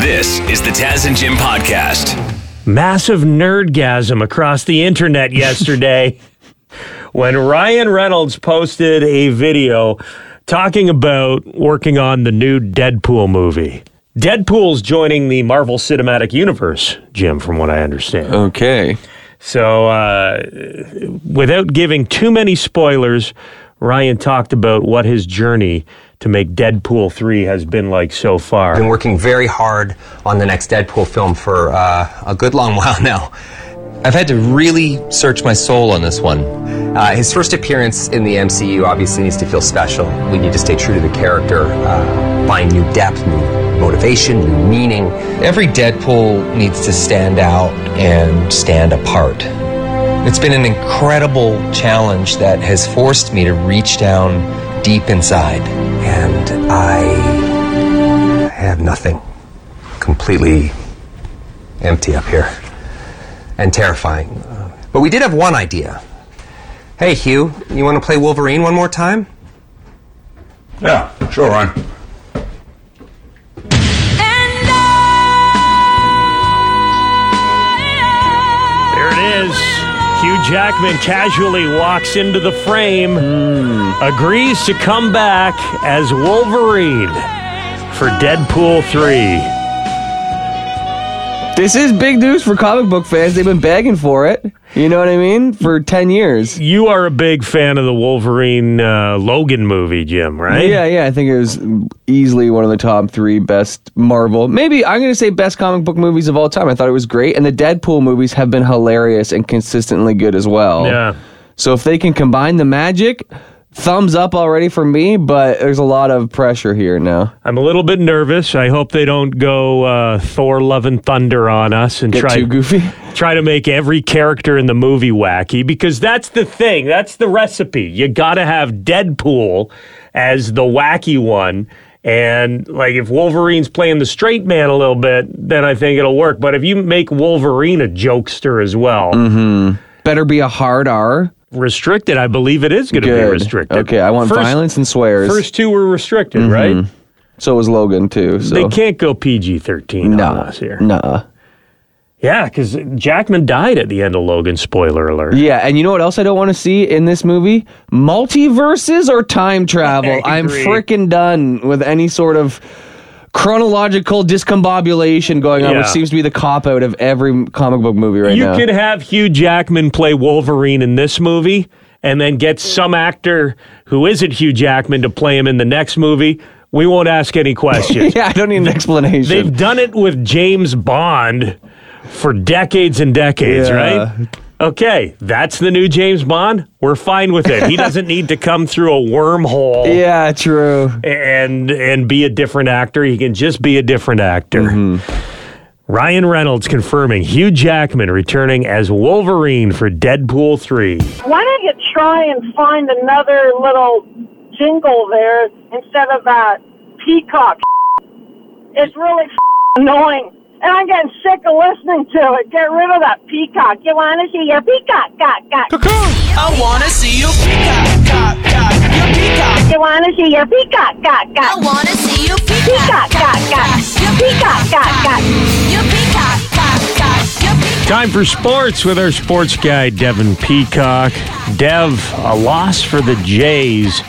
This is the Taz and Jim podcast. Massive nerdgasm across the internet yesterday when Ryan Reynolds posted a video talking about working on the new Deadpool movie. Deadpool's joining the Marvel Cinematic Universe, Jim, from what I understand. Okay. So, uh, without giving too many spoilers, Ryan talked about what his journey to make Deadpool 3 has been like so far. I've been working very hard on the next Deadpool film for uh, a good long while now. I've had to really search my soul on this one. Uh, his first appearance in the MCU obviously needs to feel special. We need to stay true to the character, uh, find new depth, new motivation, new meaning. Every Deadpool needs to stand out and stand apart. It's been an incredible challenge that has forced me to reach down deep inside. And I have nothing. Completely empty up here. And terrifying. But we did have one idea. Hey, Hugh, you want to play Wolverine one more time? Yeah, sure, Ryan. Hugh Jackman casually walks into the frame, agrees to come back as Wolverine for Deadpool 3. This is big news for comic book fans. They've been begging for it. You know what I mean? For 10 years. You are a big fan of the Wolverine uh, Logan movie, Jim, right? Yeah, yeah. I think it was easily one of the top three best Marvel. Maybe I'm going to say best comic book movies of all time. I thought it was great. And the Deadpool movies have been hilarious and consistently good as well. Yeah. So if they can combine the magic, thumbs up already for me, but there's a lot of pressure here now. I'm a little bit nervous. I hope they don't go uh, Thor Love and Thunder on us and Get try too goofy. try to make every character in the movie wacky because that's the thing. That's the recipe. You got to have Deadpool as the wacky one. And like if Wolverine's playing the straight man a little bit, then I think it'll work. But if you make Wolverine a jokester as well, Better be a hard R. restricted, I believe it is going to be Good. restricted. Okay, I want First- violence and swears. First two were restricted, mm-hmm. right? so was Logan too. So They can't go PG 13 on us here. nah. Yeah, because Jackman died at the end of Logan. Spoiler alert. Yeah, and you know what else I don't want to see in this movie? Multiverses or time travel. I I'm agree. freaking done with any sort of chronological discombobulation going on, which seems to be the cop out of every comic book movie right now. you now. could have Hugh Jackman play Wolverine in this movie and then get some actor who isn't Hugh Jackman to play him in the next movie. We won't ask any questions. yeah, I don't need an explanation. They've done it with James Bond for decades and decades, Yeah. right? Okay, that's the new James Bond. We're fine with it. He doesn't need to come through a wormhole yeah, true. and and be a different actor. He can just be a different actor. Mm-hmm. Ryan Reynolds confirming Hugh Jackman returning as Wolverine for Deadpool 3. why don't you try and find another little jingle there instead of that peacock? It's really annoying. And I'm getting sick of listening to it. Get rid of that peacock. You want to see your peacock? Cock, cock. I wanna see you peacock, cock, cock, your peacock. You want to see your peacock? Cock, I wanna see you Peacock, peacock, cock, cock. your Peacock, cock, cock. Your peacock, cock, cock, your peacock. Time for sports with our sports guy, Devin Peacock. Dev, a loss for the Jays.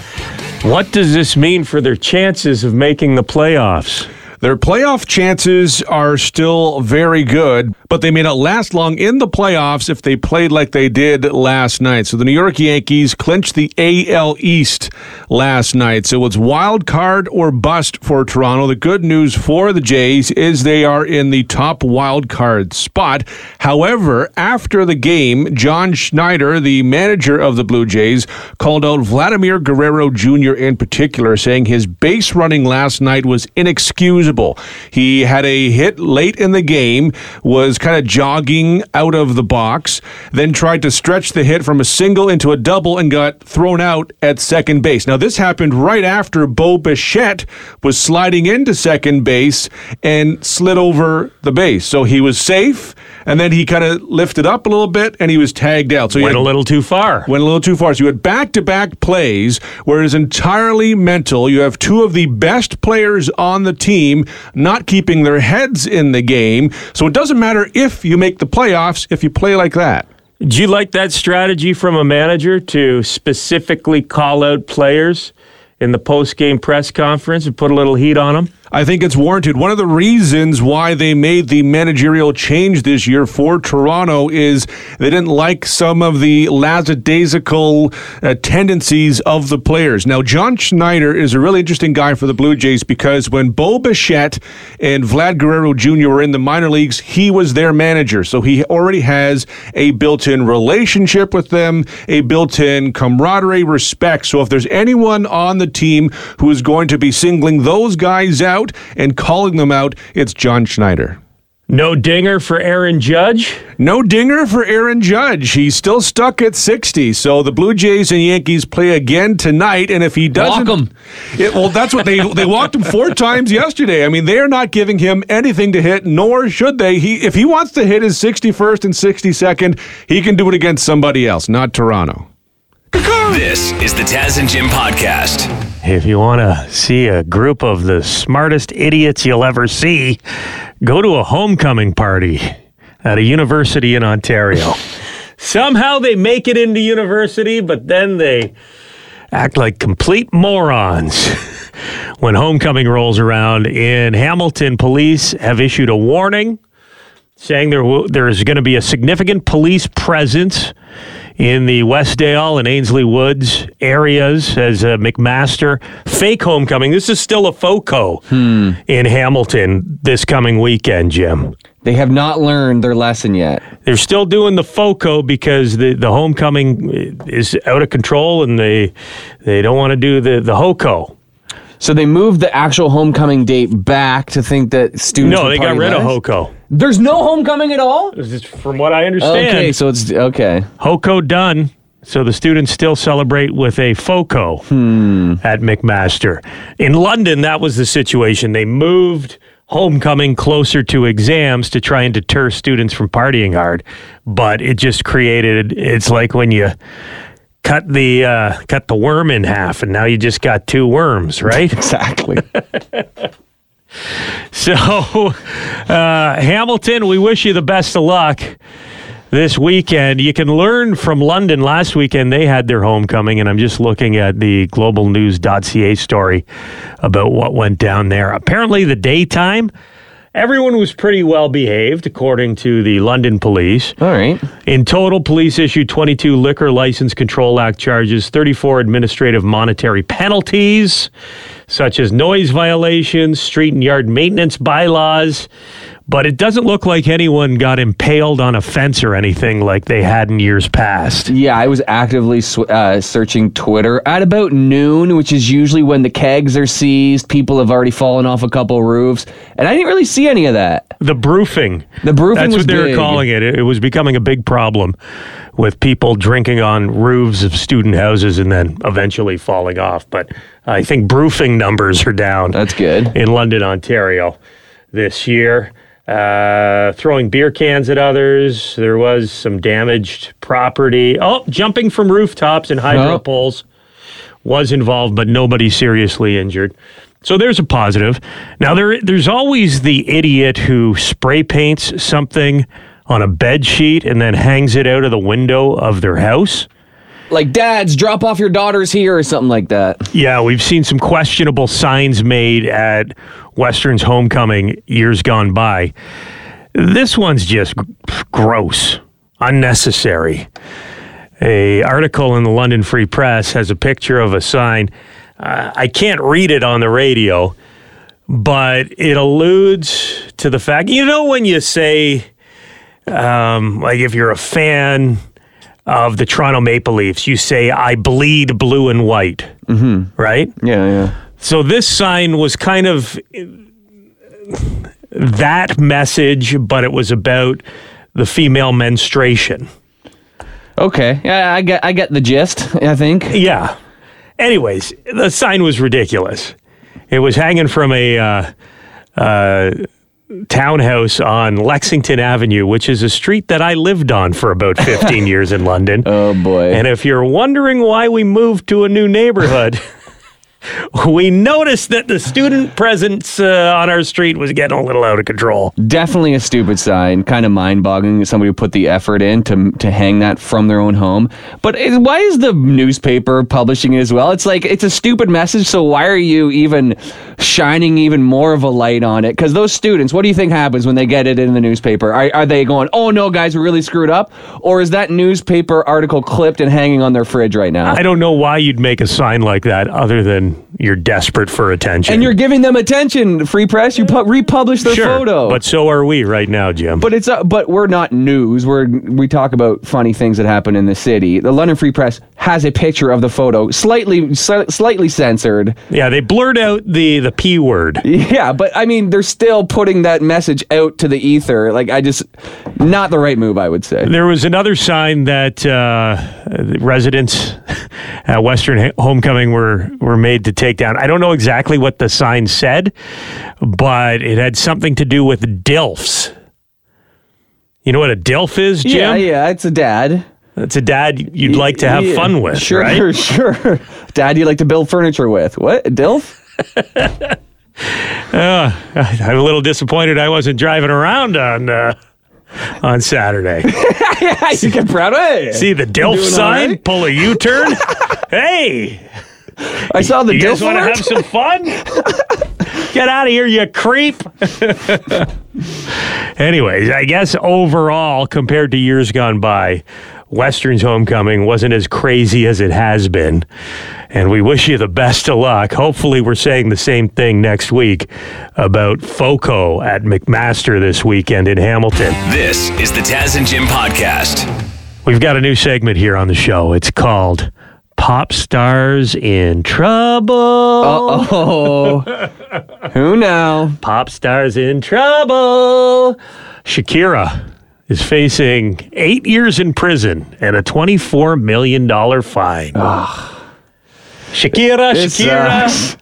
What does this mean for their chances of making the playoffs? Their playoff chances are still very good, but they may not last long in the playoffs if they played like they did last night. So the New York Yankees clinched the AL East last night. So it's wild card or bust for Toronto. The good news for the Jays is they are in the top wild card spot. However, after the game, John Schneider, the manager of the Blue Jays, called out Vladimir Guerrero Jr. in particular, saying his base running last night was inexcusable. He had a hit late in the game, was kind of jogging out of the box, then tried to stretch the hit from a single into a double and got thrown out at second base. Now, this happened right after Bo Bichette was sliding into second base and slid over the base. So he was safe. And then he kind of lifted up a little bit, and he was tagged out. So he Went had- a little too far. went a little too far. So you had back to back plays where it's entirely mental. You have two of the best players on the team not keeping their heads in the game. So it doesn't matter if you make the playoffs if you play like that. Do you like that strategy from a manager to specifically call out players in the post game press conference and put a little heat on them? I think it's warranted. One of the reasons why they made the managerial change this year for Toronto is they didn't like some of the lackadaisical uh, tendencies of the players. Now, John Schneider is a really interesting guy for the Blue Jays because when Bo Bichette and Vlad Guerrero Jr. were in the minor leagues, he was their manager. So he already has a built in relationship with them, a built in camaraderie, respect. So if there's anyone on the team who is going to be singling those guys out and calling them out, it's John Schneider. No dinger for Aaron Judge. No dinger for Aaron Judge. He's still stuck at 60. So the Blue Jays and Yankees play again tonight. And if he doesn't. Walk him. It, well, that's what they they walked him four times yesterday. I mean, they are not giving him anything to hit, nor should they. He If he wants to hit his 61st and 62nd, he can do it against somebody else, not Toronto. This is the Taz and Jim podcast. If you want to see a group of the smartest idiots you'll ever see, go to a homecoming party at a university in Ontario. Somehow they make it into university, but then they act like complete morons. when homecoming rolls around in Hamilton, police have issued a warning saying there will, there is going to be a significant police presence in the Westdale and Ainslie Woods areas as a McMaster fake homecoming. This is still a FOCO hmm. in Hamilton this coming weekend, Jim. They have not learned their lesson yet. They're still doing the FOCO because the, the homecoming is out of control and they they don't want to do the, the HOCO. So they moved the actual homecoming date back to think that students. No, would they got party rid of less? HOCO. There's no homecoming at all. This is from what I understand. Okay, so it's okay. HOCO done. So the students still celebrate with a FOCO hmm. at McMaster. In London, that was the situation. They moved homecoming closer to exams to try and deter students from partying hard. But it just created it's like when you cut the uh, cut the worm in half and now you just got two worms, right? Exactly. So, uh, Hamilton, we wish you the best of luck this weekend. You can learn from London. Last weekend, they had their homecoming, and I'm just looking at the globalnews.ca story about what went down there. Apparently, the daytime, everyone was pretty well behaved, according to the London police. all right. In total, police issued 22 Liquor License Control Act charges, 34 administrative monetary penalties, such as noise violations, street and yard maintenance bylaws. But it doesn't look like anyone got impaled on a fence or anything like they had in years past. Yeah, I was actively sw- uh, searching Twitter at about noon, which is usually when the kegs are seized. People have already fallen off a couple roofs, and I didn't really see any of that. The broofing. The broofing That's what they were calling it. It it was becoming a big problem with people drinking on roofs of student houses and then eventually falling off. But I think broofing numbers are down. That's good. in London, Ontario this year. Uh, throwing beer cans at others. There was some damaged property. Oh, jumping from rooftops and hydro Oh. poles was involved, but nobody seriously injured. So there's a positive. Now there, there's always the idiot who spray paints something on a bed sheet and then hangs it out of the window of their house. Like, dads, drop off your daughters here or something like that. Yeah, we've seen some questionable signs made at Western's homecoming years gone by. This one's just gross, unnecessary. A article in the London Free Press has a picture of a sign. Uh, I can't read it on the radio, but it alludes to the fact. You know when you say, um, like, if you're a fan of the Toronto Maple Leafs, you say, "I bleed blue and white," mm-hmm. right? Yeah, yeah. So this sign was kind of that message, but it was about the female menstruation. Okay. Yeah, I get I get the gist, I think. Yeah. Anyways, the sign was ridiculous. It was hanging from a uh, uh, townhouse on Lexington Avenue, which is a street that I lived on for about 15 years in London. Oh boy. And if you're wondering why we moved to a new neighborhood, we noticed that the student presence uh, on our street was getting a little out of control. Definitely a stupid sign. Kind of mind boggling that somebody put the effort in to, to hang that from their own home. But it, why is the newspaper publishing it as well? It's like, it's a stupid message. So why are you even shining even more of a light on it? Because those students, what do you think happens when they get it in the newspaper? Are, are they going, oh no, guys, we really screwed up? Or is that newspaper article clipped and hanging on their fridge right now? I don't know why you'd make a sign like that other than you're desperate for attention. and you're giving them attention, free press. You pu- republish their sure, photo. but so are we right now, Jim. But it's uh, but we're not news. We're we talk about funny things that happen in the city. The London Free Press has a picture of the photo, slightly sli- slightly censored. yeah, they blurred out the the p word. Yeah, but I mean, they're still putting that message out to the ether. Like I just not the right move, I would say. There was another sign that uh, residents at Western Homecoming were were made to take down. I don't know exactly what the sign said, but it had something to do with DILFs. You know what a DILF is, Jim? Yeah, yeah, it's a dad. It's a dad you'd like to have Yeah, fun with, sure, right? Sure, Dad, you'd like to build furniture with what? Dilf? I'm a little disappointed I wasn't driving around on uh, on Saturday. yeah, you get proud of it. See the DILF sign, right? pull a U-turn. hey, I saw the you guys want to have some fun? Get out of here, you creep. Anyways, I guess overall, compared to years gone by, Western's homecoming wasn't as crazy as it has been. And we wish you the best of luck. Hopefully, we're saying the same thing next week about FOCO at McMaster this weekend in Hamilton. This is the Taz and Jim podcast. We've got a new segment here on the show. It's called Pop Stars in Trouble. Oh, who now? Pop stars in trouble. Shakira is facing eight years in prison and a $24 million fine. Shakira, It uh, Shakira. sucks.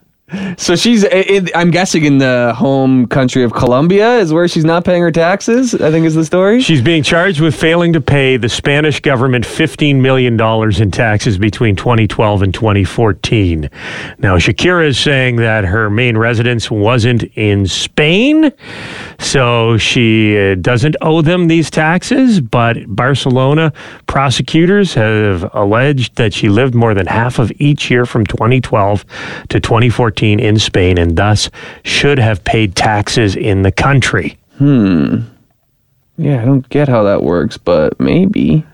So she's, I'm guessing, in the home country of Colombia is where she's not paying her taxes. I think is the story. She's being charged with failing to pay the Spanish government $15 million in taxes between 2012 and 2014. Now, Shakira is saying that her main residence wasn't in Spain, so she uh, doesn't owe them these taxes. But Barcelona prosecutors have alleged that she lived more than half of each year from 2012 to 2014 in Spain and thus should have paid taxes in the country. Hmm. Yeah, I don't get how that works, but maybe.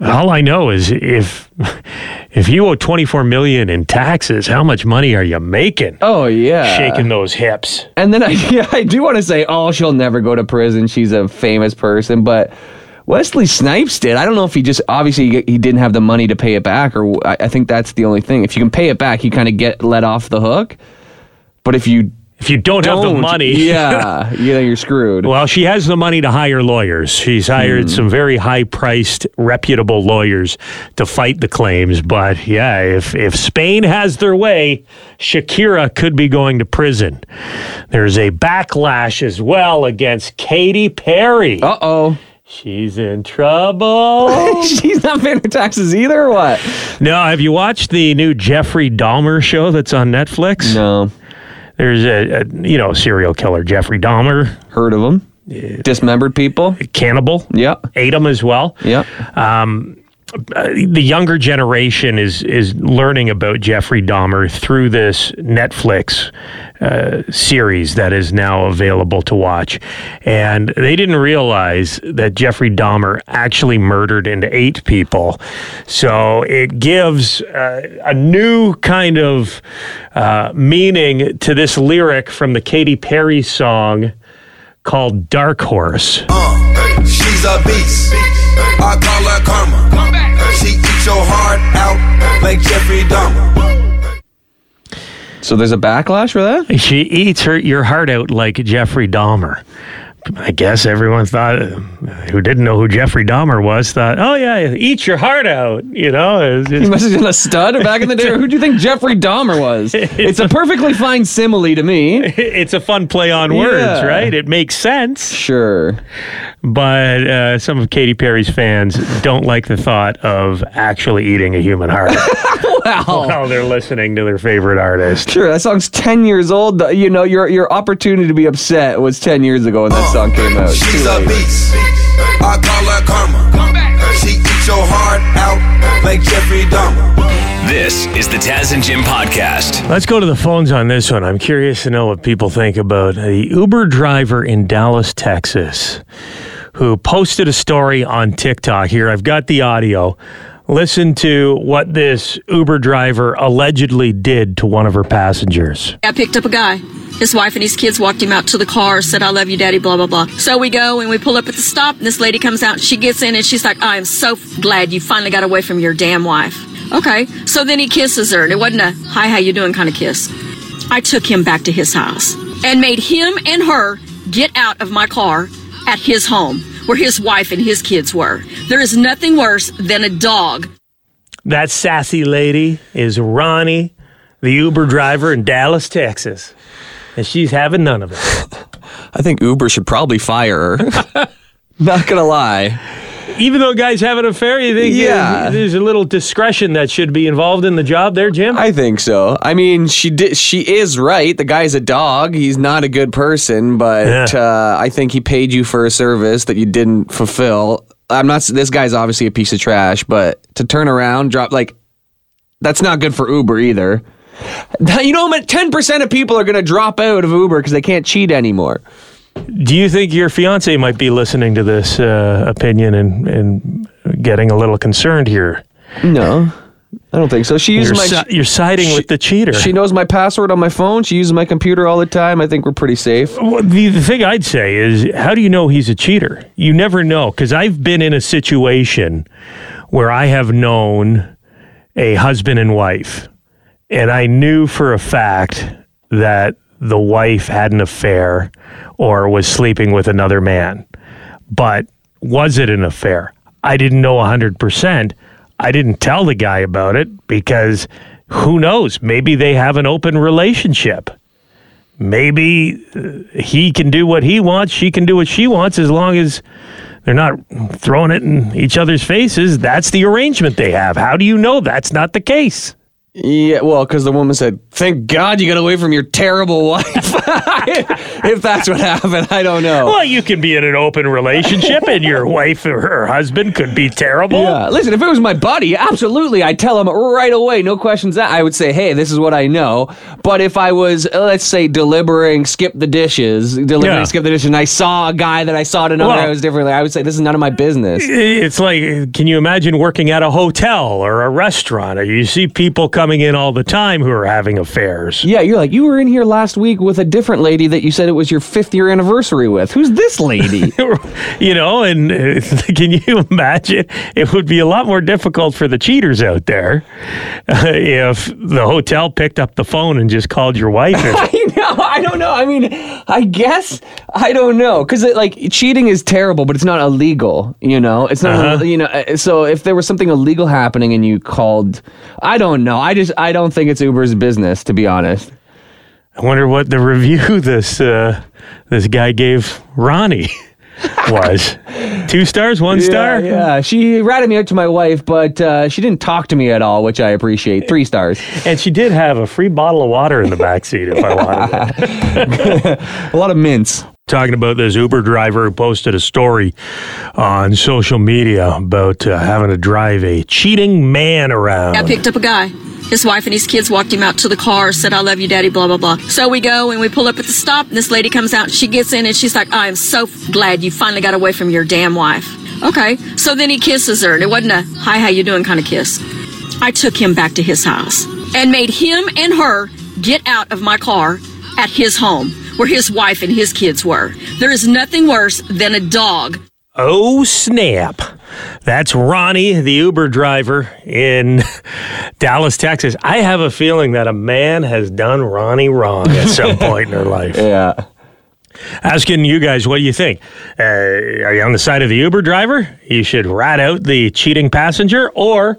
All I know is if if you owe 24 million in taxes, how much money are you making? Oh yeah, Shaking those hips. And then I, yeah, I do want to say, oh, she'll never go to prison. She's a famous person, but Wesley Snipes did. I don't know if he just obviously he didn't have the money to pay it back, or I I think that's the only thing. If you can pay it back, you kind of get let off the hook. But if you If you don't, have the money, yeah, yeah, you're screwed. Well, she has the money to hire lawyers. She's hired some very high-priced, reputable lawyers to fight the claims. But yeah, if if Spain has their way, Shakira could be going to prison. There's a backlash as well against Katy Perry. Uh oh, She's in trouble. she's not paying her taxes either. Or what? No, have you watched the new Jeffrey Dahmer show that's on Netflix? No, There's a, a you know serial killer Jeffrey Dahmer, heard of them? Dismembered people. cannibal. Yeah, Ate him as well. yeah. Uh, the younger generation is is learning about Jeffrey Dahmer through this Netflix uh, series that is now available to watch, and they didn't realize that Jeffrey Dahmer actually murdered and ate people. So it gives uh, a new kind of uh, meaning to this lyric from the Katy Perry song called "Dark Horse." Uh, she's a beast. I call her karma. She eats your heart out like Jeffrey Dahmer. So there's a backlash for that. She eats her your heart out like Jeffrey Dahmer. I guess everyone thought, who didn't know who Jeffrey Dahmer was, thought, oh yeah, eat your heart out. You know, It's He must have been a stud back in the day. Who do you think Jeffrey Dahmer was? It's a perfectly fine simile to me. it's a fun play on words, Yeah. right? It makes sense. Sure. But uh, some of Katy Perry's fans don't like the thought of actually eating a human heart Wow. while they're listening to their favorite artist. Sure, that song's 10 years old. You know, your your opportunity to be upset was 10 years ago when that song came out. She's a beast. I call her karma. She eats your heart out like Jeffrey Dahmer. This is the Taz and Jim podcast. Let's go to the phones on this one. I'm curious to know what people think about the Uber driver in Dallas, Texas, who posted a story on TikTok. Here, I've got the audio. Listen to what this Uber driver allegedly did to one of her passengers. I picked up a guy. His wife and his kids walked him out to the car, said, I love you, daddy, blah, blah, blah. So we go and we pull up at the stop, and this lady comes out and she gets in and she's like, I am so glad you finally got away from your damn wife. Okay. So then he kisses her, and it wasn't a, hi, how you doing kind of kiss. I took him back to his house and made him and her get out of my car at his home where his wife and his kids were. There is nothing worse than a dog That sassy lady is Ronnie, the Uber driver in Dallas, Texas. And she's having none of it. I think Uber should probably fire her. Not gonna lie. Even though guys have an affair, you think Yeah. there's a little discretion that should be involved in the job there, Jim? I think so. I mean, she did. She is right. The guy's a dog. He's not a good person, but Yeah. uh, I think he paid you for a service that you didn't fulfill. I'm not. This guy's obviously a piece of trash, but to turn around, drop like that's not good for Uber either. You know, ten percent of people are going to drop out of Uber because they can't cheat anymore. Do you think your fiance might be listening to this uh, opinion and, and getting a little concerned here? No, I don't think so. She uses You're, my. si- you're siding with the cheater. She knows my password on my phone. She uses my computer all the time. I think we're pretty safe. Well, the, the thing I'd say is, how do you know he's a cheater? You never know. Because I've been in a situation where I have known a husband and wife, and I knew for a fact that the wife had an affair or was sleeping with another man. But was it an affair? I didn't know 100%. I didn't tell the guy about it because who knows? Maybe they have an open relationship maybe uh, he can do what he wants, she can do what she wants, as long as they're not throwing it in each other's faces. That's the arrangement they have. How do you know that's not the case? Yeah, well, because the woman said, "Thank God you got away from your terrible wife." if that's what happened, I don't know. Well, you can be in an open relationship and your wife or her husband could be terrible. Yeah, listen, if it was my buddy, absolutely, I'd tell him right away, no questions asked. I would say, hey, this is what I know. But if I was, let's say, delivering skip the dishes, delivering Yeah. skip the dishes, and I saw a guy that I saw to another Well- house differently, I would say, this is none of my business. It's like, can you imagine working at a hotel or a restaurant? Or you see people coming in all the time who are having affairs. Yeah, you're like, you were in here last week with a different lady that you said it was your fifth year anniversary with. Who's this lady? you know, and uh, can you imagine? It would be a lot more difficult for the cheaters out there uh, if the hotel picked up the phone and just called your wife. And, I don't know. I mean, I guess I don't know because like cheating is terrible, but it's not illegal. You know, it's not. Uh-huh. You know, uh, so if there was something illegal happening and you called, I don't know. I just I don't think it's Uber's business to be honest. I wonder what the review this uh, this guy gave Ronnie was. Two stars, one star. Yeah, yeah. She ratted me out to my wife, but uh, she didn't talk to me at all, which I appreciate. Three stars. And she did have a free bottle of water in the back seat if I wanted it. A lot of mints. Talking about this Uber driver who posted a story on social media about uh, having to drive a cheating man around. I picked up a guy. His wife and his kids walked him out to the car, said, I love you, daddy, blah, blah, blah. So we go and we pull up at the stop, and this lady comes out and she gets in and she's like, I am so glad you finally got away from your damn wife. Okay. So then he kisses her, and it wasn't a, hi, how you doing kind of kiss. I took him back to his house and made him and her get out of my car at his home where his wife and his kids were. There is nothing worse than a dog Oh, snap. That's Ronnie, the Uber driver in Dallas, Texas. I have a feeling that a man has done Ronnie wrong at some point in her life. Yeah. Asking you guys, what do you think? Uh, are you on the side of the Uber driver? You should rat out the cheating passenger, or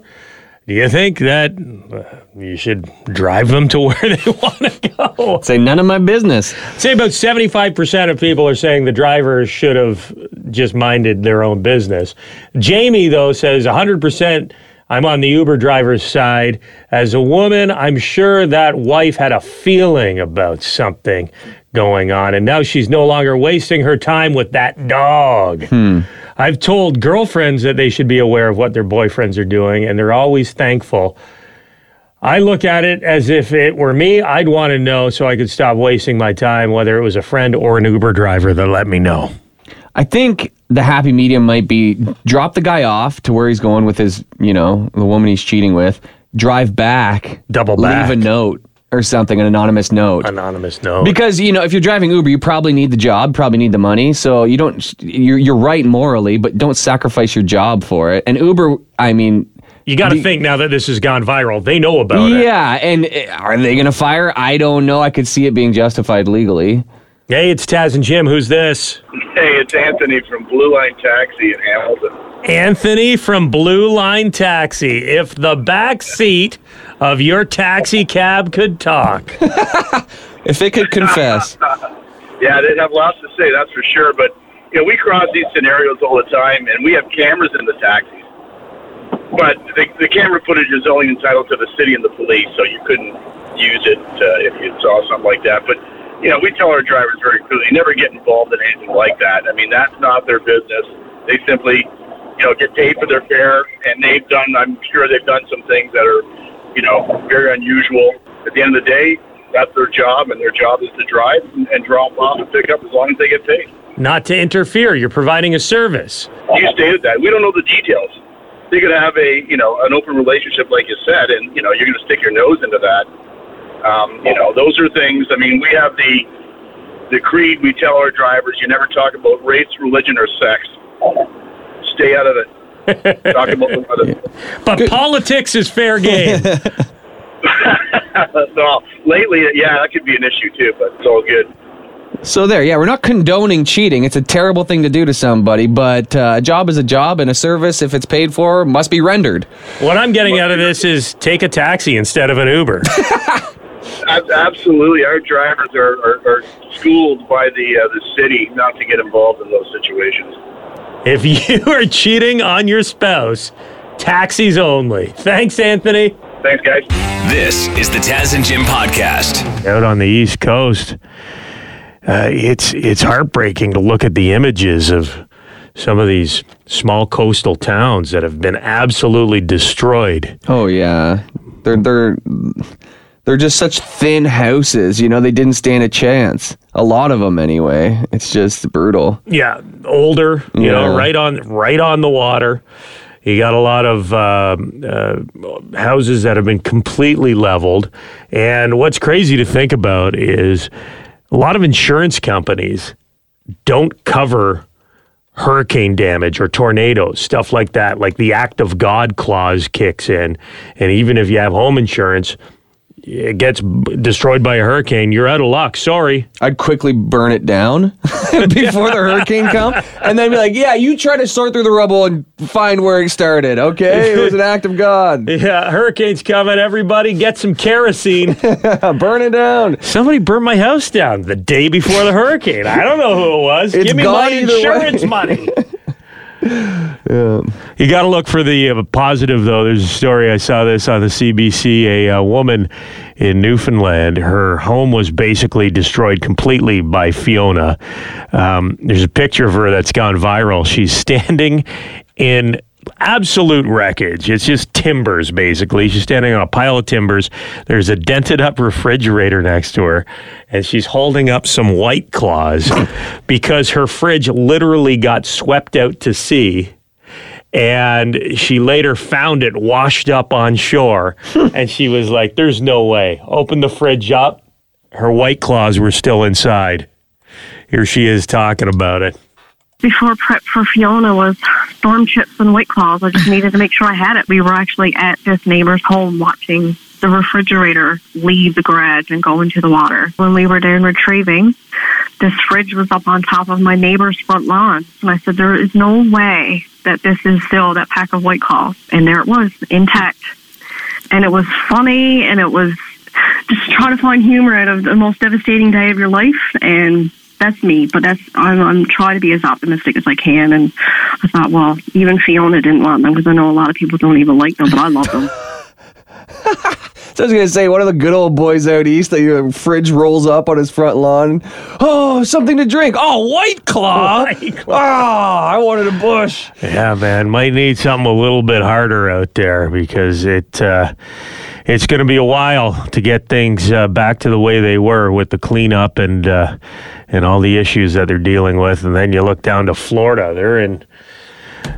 do you think that uh, you should drive them to where they want to go? Say none of my business. Say about 75% of people are saying the driver should have just minded their own business. Jamie, though, says 100%. I'm on the Uber driver's side. As a woman, I'm sure that wife had a feeling about something going on, and now she's no longer wasting her time with that dog. Hmm. I've told girlfriends that they should be aware of what their boyfriends are doing, and they're always thankful. I look at it as if it were me, I'd want to know so I could stop wasting my time, whether it was a friend or an Uber driver that let me know. I think the happy medium might be drop the guy off to where he's going with his, you know, the woman he's cheating with, drive back, Double back, leave a note or something, an anonymous note. Anonymous note. Because you know, if you're driving Uber, you probably need the job, probably need the money. So you don't. You're you're right morally, but don't sacrifice your job for it. And Uber, I mean, You got to think now that this has gone viral, they know about it. yeah. And uh, are they going to fire? I don't know. I could see it being justified legally. Hey, it's Taz and Jim. Who's this? Hey, it's Anthony from Blue Line Taxi in Hamilton. Anthony from Blue Line Taxi. If the back seat of your taxi cab could talk. If it could confess. Yeah, they'd have lots to say, that's for sure. But you know, we cross these scenarios all the time, and we have cameras in the taxis. But the, the camera footage is only entitled to the city and the police, so you couldn't use it uh, if you saw something like that. But you know, we tell our drivers very clearly, never get involved in anything like that. I mean, that's not their business. They simply, you know, get paid for their fare, and they've done. I'm sure they've done some things that are, you know, very unusual. At the end of the day, that's their job, and their job is to drive and, and drop off and pick up as long as they get paid. Not to interfere. You're providing a service. You stated that. We don't know the details. They could have a, you know, an open relationship, like you said, and you know, you're going to stick your nose into that. Um, you know, those are things. I mean, we have the the creed. We tell our drivers, you never talk about race, religion, or sex. Stay out of it. talk about the weather. But politics is fair game. so lately, yeah, that could be an issue too, but it's all good. So there, yeah, we're not condoning cheating. It's a terrible thing to do to somebody, but uh, a job is a job, and a service, if it's paid for, must be rendered. what I'm getting out of this is take a taxi instead of an Uber. Ab- Absolutely, our drivers are, are, are schooled by the uh, the city not to get involved in those situations. if you are cheating on your spouse, taxis only. Thanks, Anthony. Thanks, guys. This is the Taz and Jim podcast. out on the East Coast, uh, it's it's heartbreaking to look at the images of some of these small coastal towns that have been absolutely destroyed. Oh yeah, they're they're they're just such thin houses. You know, they didn't stand a chance. A lot of them, anyway. It's just brutal. Yeah, older, you Yeah. know, right on right on the water. You got a lot of um uh, houses that have been completely leveled, and what's crazy to think about is a lot of insurance companies don't cover hurricane damage or tornadoes, stuff like that. Like the act of God clause kicks in. And even if you have home insurance, it gets b- destroyed by a hurricane, you're out of luck. Sorry. I'd quickly burn it down before the hurricane come, and then be like, "Yeah, you try to sort through the rubble and find where it started. Okay, it was an act of God. Yeah, hurricane's coming. Everybody get some kerosene. burn it down." Somebody burned my house down the day before the hurricane. I don't know who it was. It's Give me my insurance money. You got to look for the uh, positive, though. There's a story I saw this on the CBC. A uh, woman in Newfoundland, her home was basically destroyed completely by Fiona. Um, there's a picture of her that's gone viral. She's standing in absolute wreckage. It's just timbers, basically. She's standing on a pile of timbers. There's a dented up refrigerator next to her, and she's holding up some white claws because her fridge literally got swept out to sea. And she later found it washed up on shore. and she was like, There's no way. Open the fridge up. Her white claws were still inside. Here she is talking about it. Before prep for Fiona was storm chips and white claws. I just needed to make sure I had it. We were actually at this neighbor's home watching the refrigerator leave the garage and go into the water. When we were doing retrieving, this fridge was up on top of my neighbor's front lawn. And I said, there is no way that this is still that pack of White Claws. And there it was, intact. And it was funny and it was just trying to find humor out of the most devastating day of your life. And that's me, but that's I'm, I'm trying to be as optimistic as I can. And I thought, well, even Fiona didn't want them because I know a lot of people don't even like them, but I love them. So I was gonna say, one of the good old boys out east that your fridge rolls up on his front lawn. Oh, something to drink. Oh, White Claw. Oh, I wanted a Busch. Yeah, man, might need something a little bit harder out there because it uh, it's going to be a while to get things uh, back to the way they were with the cleanup and uh, and all the issues that they're dealing with. And then you look down to Florida; they're in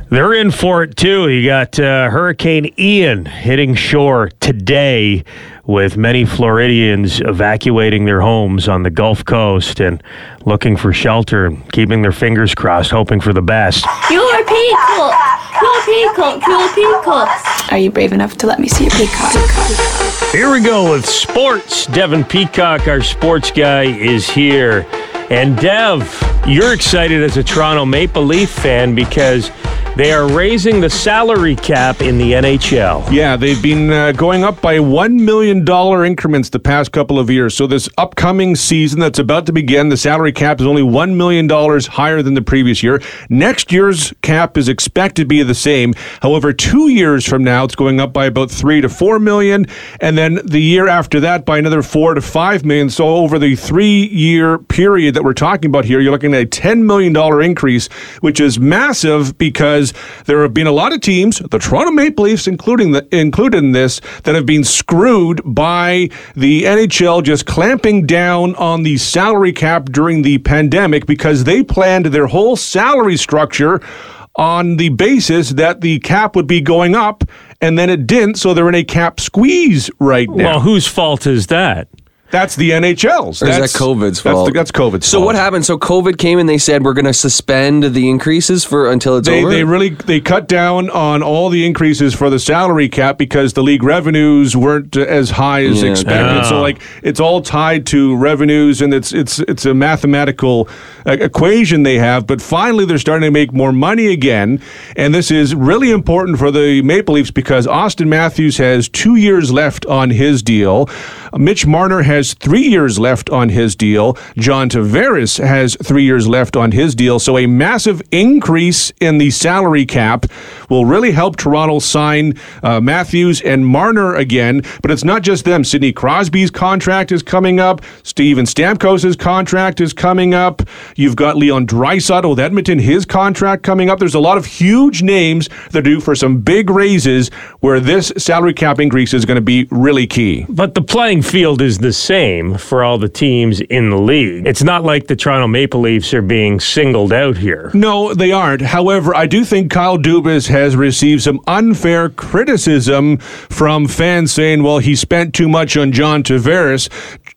they're in for it too. You got uh, Hurricane Ian hitting shore today, with many Floridians evacuating their homes on the Gulf Coast and looking for shelter and keeping their fingers crossed, hoping for the best. Your peacock! Your peacock! Your peacock! Are you brave enough to let me see your peacock? Here we go with sports. Devin Peacock, our sports guy, is here. And Dev, you're excited as a Toronto Maple Leaf fan because they are raising the salary cap in the NHL. Yeah, they've been uh, going up by $1 million increments the past couple of years. So, this upcoming season that's about to begin, the salary cap is only $1 million higher than the previous year. Next year's cap is expected to be the same. However, two years from now, it's going up by about 3 to 4 million. And then the year after that, by another 4 to 5 million. So, over the three year period that we're talking about here, you're looking at a $10 million increase, which is massive because there have been a lot of teams, the Toronto Maple Leafs including the, included in this, that have been screwed by the NHL just clamping down on the salary cap during the pandemic because they planned their whole salary structure on the basis that the cap would be going up and then it didn't so they're in a cap squeeze right now. Well, whose fault is that? That's the NHL's. Or is That's that COVID's that's fault? the- That's, COVID's So fault. what happened? So COVID came and they said we're going to suspend the increases for until it's they, over. they really they cut down on all the increases for the salary cap because the league revenues weren't as high as Yeah. expected. So Oh. like it's all tied to revenues and it's it's it's a mathematical uh, equation they have. But finally they're starting to make more money again, and this is really important for the Maple Leafs because Austin Matthews has two years left on his deal. Mitch Marner has three years left on his deal. John Tavares has three years left on his deal. So a massive increase in the salary cap will really help Toronto sign uh, Matthews and Marner again. But it's not just them. Sidney Crosby's contract is coming up. Steven Stamkos' contract is coming up. You've got Leon Draisaitl with Edmonton, his contract coming up. There's a lot of huge names that are due for some big raises where this salary cap increase is going to be really key. But the playing field is the same for all the teams in the league. It's not like the Toronto Maple Leafs are being singled out here. No, they aren't. However, I do think Kyle Dubas has received some unfair criticism from fans saying, well, he spent too much on John Tavares.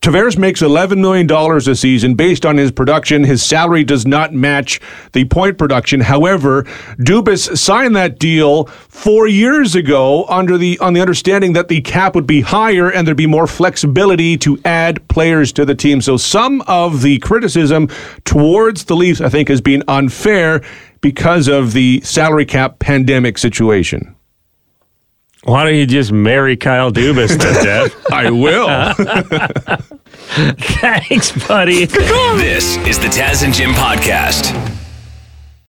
Tavares makes $11 million a season based on his production. His salary does not match the point production. However, Dubas signed that deal four years ago under the on the understanding that the cap would be higher and there'd be more flexibility to add players to the team. So some of the criticism towards the Leafs, I think, has been unfair because of the salary cap pandemic situation. Why don't you just marry Kyle Dubas then, Dev? I will. Thanks, buddy. This is the Taz and Jim podcast.